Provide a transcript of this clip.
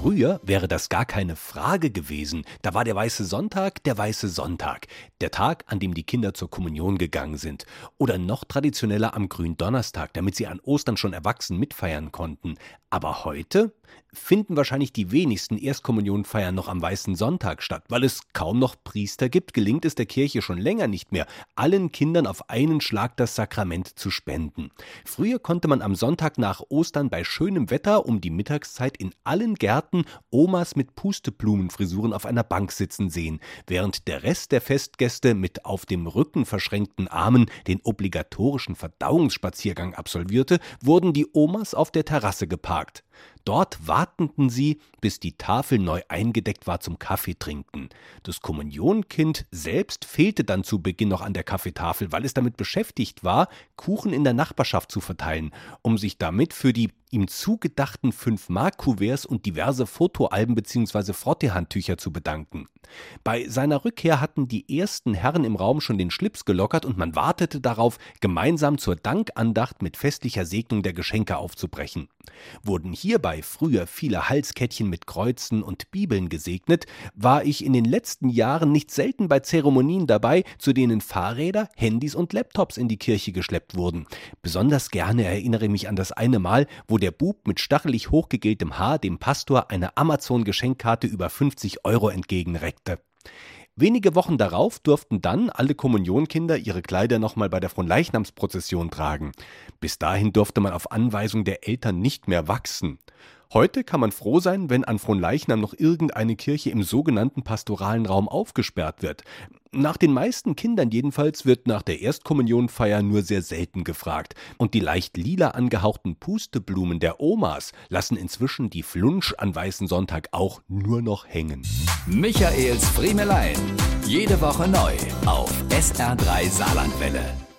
Früher wäre das gar keine Frage gewesen. Da war der weiße Sonntag der weiße Sonntag. Der Tag, an dem die Kinder zur Kommunion gegangen sind. Oder noch traditioneller am Gründonnerstag, damit sie an Ostern schon erwachsen mitfeiern konnten. Aber heute finden wahrscheinlich die wenigsten Erstkommunionfeiern noch am Weißen Sonntag statt, weil es kaum noch Priester gibt, gelingt es der Kirche schon länger nicht mehr, allen Kindern auf einen Schlag das Sakrament zu spenden. Früher konnte man am Sonntag nach Ostern bei schönem Wetter um die Mittagszeit in allen Gärten Omas mit Pusteblumenfrisuren auf einer Bank sitzen sehen, während der Rest der Festgäste mit auf dem Rücken verschränkten Armen den obligatorischen Verdauungsspaziergang absolvierte, wurden die Omas auf der Terrasse geparkt. Dort warteten sie, bis die Tafel neu eingedeckt war zum Kaffeetrinken. Das Kommunionkind selbst fehlte dann zu Beginn noch an der Kaffeetafel, weil es damit beschäftigt war, Kuchen in der Nachbarschaft zu verteilen, um sich damit für die ihm zugedachten 5-Mark-Kuverts und diverse Fotoalben bzw. Frottehandtücher zu bedanken. Bei seiner Rückkehr hatten die ersten Herren im Raum schon den Schlips gelockert und man wartete darauf, gemeinsam zur Dankandacht mit festlicher Segnung der Geschenke aufzubrechen. Wurden hierbei früher viele Halskettchen mit Kreuzen und Bibeln gesegnet, war ich in den letzten Jahren nicht selten bei Zeremonien dabei, zu denen Fahrräder, Handys und Laptops in die Kirche geschleppt wurden. Besonders gerne erinnere ich mich an das eine Mal, wo der Bub mit stachelig hochgegeltem Haar dem Pastor eine Amazon-Geschenkkarte über 50 Euro entgegenreckte. Wenige Wochen darauf durften dann alle Kommunionkinder ihre Kleider nochmal bei der Fronleichnamsprozession tragen. Bis dahin durfte man auf Anweisung der Eltern nicht mehr wachsen. Heute kann man froh sein, wenn an Fronleichnam noch irgendeine Kirche im sogenannten pastoralen Raum aufgesperrt wird. Nach den meisten Kindern jedenfalls wird nach der Erstkommunionfeier nur sehr selten gefragt. Und die leicht lila angehauchten Pusteblumen der Omas lassen inzwischen die Flunsch an Weißen Sonntag auch nur noch hängen. Michaels Friemelein. Jede Woche neu auf SR3 Saarlandwelle.